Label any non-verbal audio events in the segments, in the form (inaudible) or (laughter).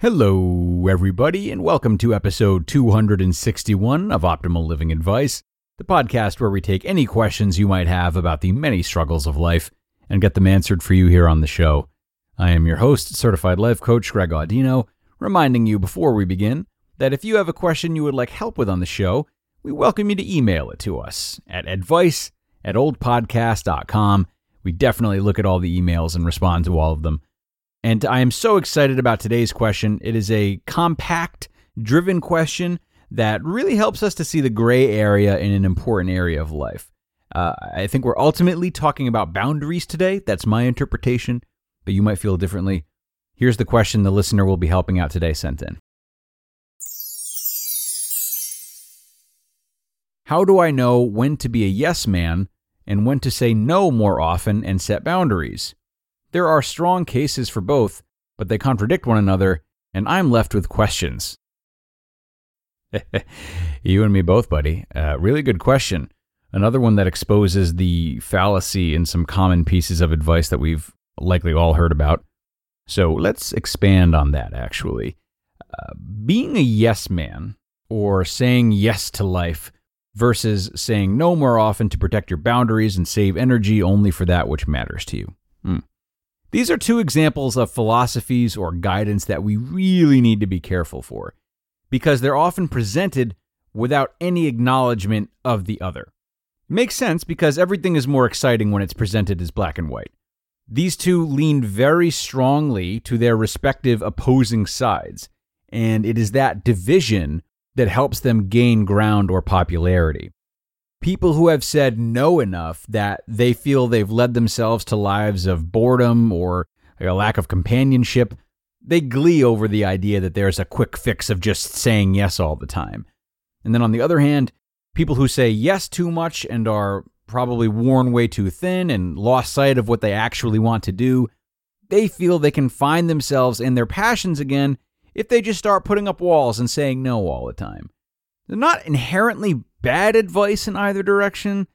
Hello, everybody, and welcome to episode 261 of Optimal Living Advice, the podcast where we take any questions you might have about the many struggles of life and get them answered for you here on the show. I am your host, certified life coach Greg Audino, reminding you before we begin that if you have a question you would like help with on the show, we welcome you to email it to us at advice at oldpodcast.com. We definitely look at all the emails and respond to all of them. And I am so excited about today's question. It is a compact, driven question that really helps us to see the gray area in an important area of life. Uh, I think we're ultimately talking about boundaries today. That's my interpretation, but you might feel differently. Here's the question the listener will be helping out today sent in How do I know when to be a yes man and when to say no more often and set boundaries? There are strong cases for both, but they contradict one another, and I'm left with questions. (laughs) you and me both, buddy. Uh, really good question. Another one that exposes the fallacy in some common pieces of advice that we've likely all heard about. So let's expand on that, actually. Uh, being a yes man, or saying yes to life, versus saying no more often to protect your boundaries and save energy only for that which matters to you. Hmm. These are two examples of philosophies or guidance that we really need to be careful for because they're often presented without any acknowledgement of the other. makes sense because everything is more exciting when it's presented as black and white. These two lean very strongly to their respective opposing sides, and it is that division that helps them gain ground or popularity people who have said no enough that they feel they've led themselves to lives of boredom or a lack of companionship, they glee over the idea that there's a quick fix of just saying yes all the time. And then on the other hand, people who say yes too much and are probably worn way too thin and lost sight of what they actually want to do, they feel they can find themselves in their passions again if they just start putting up walls and saying no all the time. They're not inherently bad advice in either direction,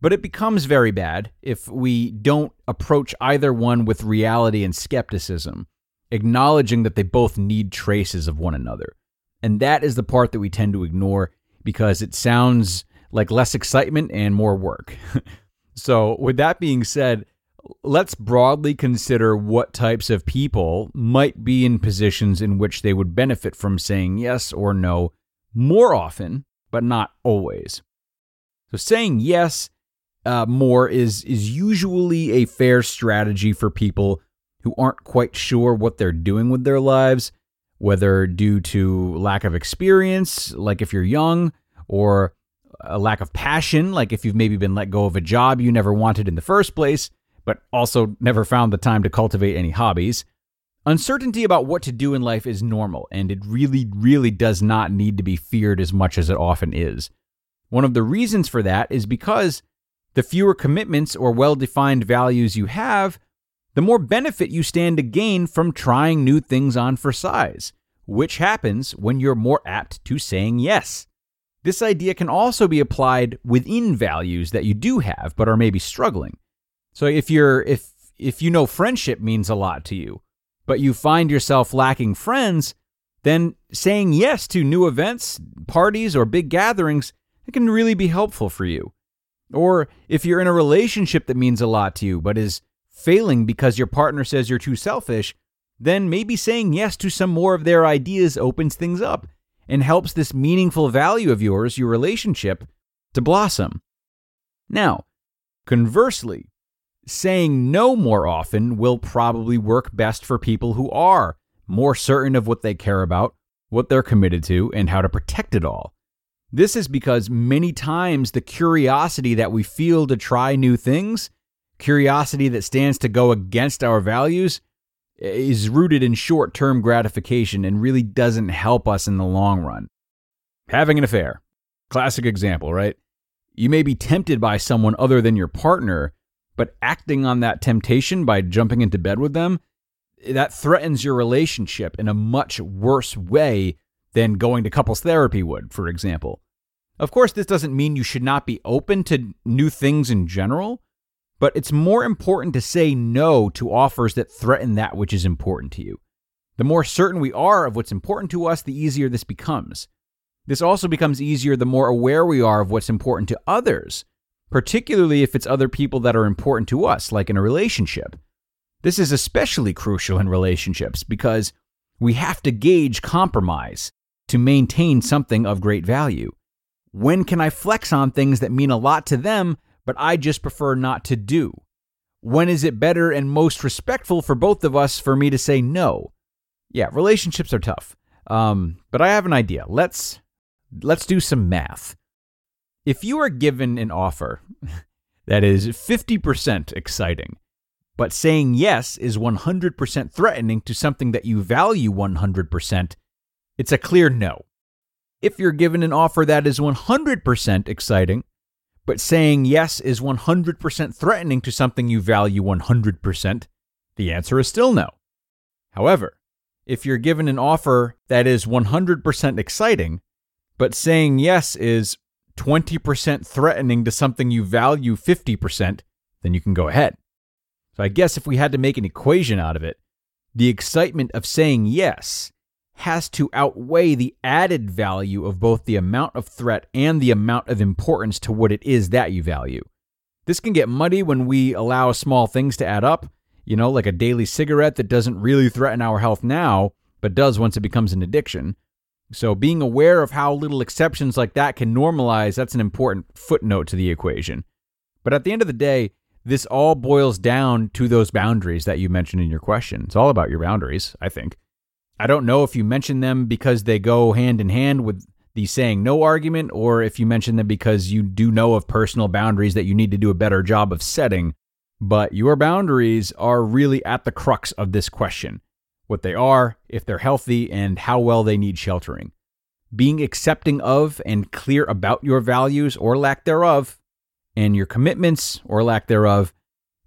but it becomes very bad if we don't approach either one with reality and skepticism, acknowledging that they both need traces of one another. And that is the part that we tend to ignore because it sounds like less excitement and more work. (laughs) so, with that being said, let's broadly consider what types of people might be in positions in which they would benefit from saying yes or no more often but not always. So saying yes uh, more is is usually a fair strategy for people who aren't quite sure what they're doing with their lives, whether due to lack of experience, like if you're young, or a lack of passion, like if you've maybe been let go of a job you never wanted in the first place, but also never found the time to cultivate any hobbies. Uncertainty about what to do in life is normal, and it really, really does not need to be feared as much as it often is. One of the reasons for that is because the fewer commitments or well defined values you have, the more benefit you stand to gain from trying new things on for size, which happens when you're more apt to saying yes. This idea can also be applied within values that you do have but are maybe struggling. So if you're if if you know friendship means a lot to you, but you find yourself lacking friends, then saying yes to new events, parties, or big gatherings it can really be helpful for you. Or if you're in a relationship that means a lot to you but is failing because your partner says you're too selfish, then maybe saying yes to some more of their ideas opens things up and helps this meaningful value of yours, your relationship, to blossom. Now, conversely, saying no more often will probably work best for people who are more certain of what they care about, what they're committed to, and how to protect it all. This is because many times the curiosity that we feel to try new things, curiosity that stands to go against our values, eh, is rooted in short term gratification and really doesn't help us in the long run. Having an affair, classic example, right? You may be tempted by someone other than your partner, but acting on that temptation by jumping into bed with them, that threatens your relationship in a much worse way than going to couples therapy would, for example. Of course, this doesn't mean you should not be open to new things in general, but it's more important to say no to offers that threaten that which is important to you. The more certain we are of what's important to us, the easier this becomes. This also becomes easier the more aware we are of what's important to others, particularly if it's other people that are important to us, like in a relationship. This is especially crucial in relationships because we have to gauge compromise to maintain something of great value. When can I flex on things that mean a lot to them, but I just prefer not to do? When is it better and most respectful for both of us for me to say no? Yeah, relationships are tough. Um, but I have an idea. Let's let's do some math. If you are given an offer (laughs) that is 50% exciting, but saying yes is 100% threatening to something that you value 100%, it's a clear no. If you're given an offer that is 100% exciting, but saying yes is 100% threatening to something you value 100%, the answer is still no. However, if you're given an offer that is 100% exciting, but saying yes is 20% threatening to something you value 50%, then you can go ahead. So I guess if we had to make an equation out of it, the excitement of saying yes has to outweigh the added value of both the amount of threat and the amount of importance to what it is that you value. This can get muddy when we allow small things to add up, you know, like a daily cigarette that doesn't really threaten our health now, but does once it becomes an addiction. So, being aware of how little exceptions like that can normalize, that's an important footnote to the equation. But at the end of the day, this all boils down to those boundaries that you mentioned in your question. It's all about your boundaries, I think. I don't know if you mention them because they go hand in hand with the saying no argument, or if you mention them because you do know of personal boundaries that you need to do a better job of setting. But your boundaries are really at the crux of this question what they are, if they're healthy, and how well they need sheltering. Being accepting of and clear about your values or lack thereof, and your commitments or lack thereof,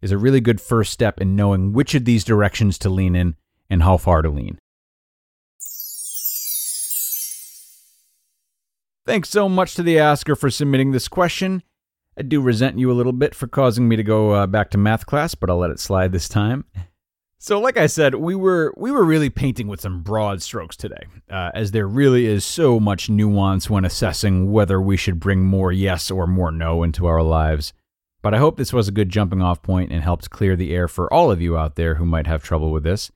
is a really good first step in knowing which of these directions to lean in and how far to lean. Thanks so much to the asker for submitting this question. I do resent you a little bit for causing me to go uh, back to math class, but I'll let it slide this time. So, like I said, we were we were really painting with some broad strokes today, uh, as there really is so much nuance when assessing whether we should bring more yes or more no into our lives. But I hope this was a good jumping off point and helped clear the air for all of you out there who might have trouble with this.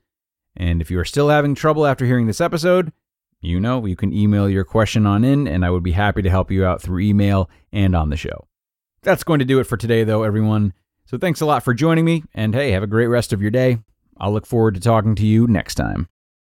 And if you are still having trouble after hearing this episode, you know, you can email your question on in, and I would be happy to help you out through email and on the show. That's going to do it for today, though, everyone. So thanks a lot for joining me, and hey, have a great rest of your day. I'll look forward to talking to you next time.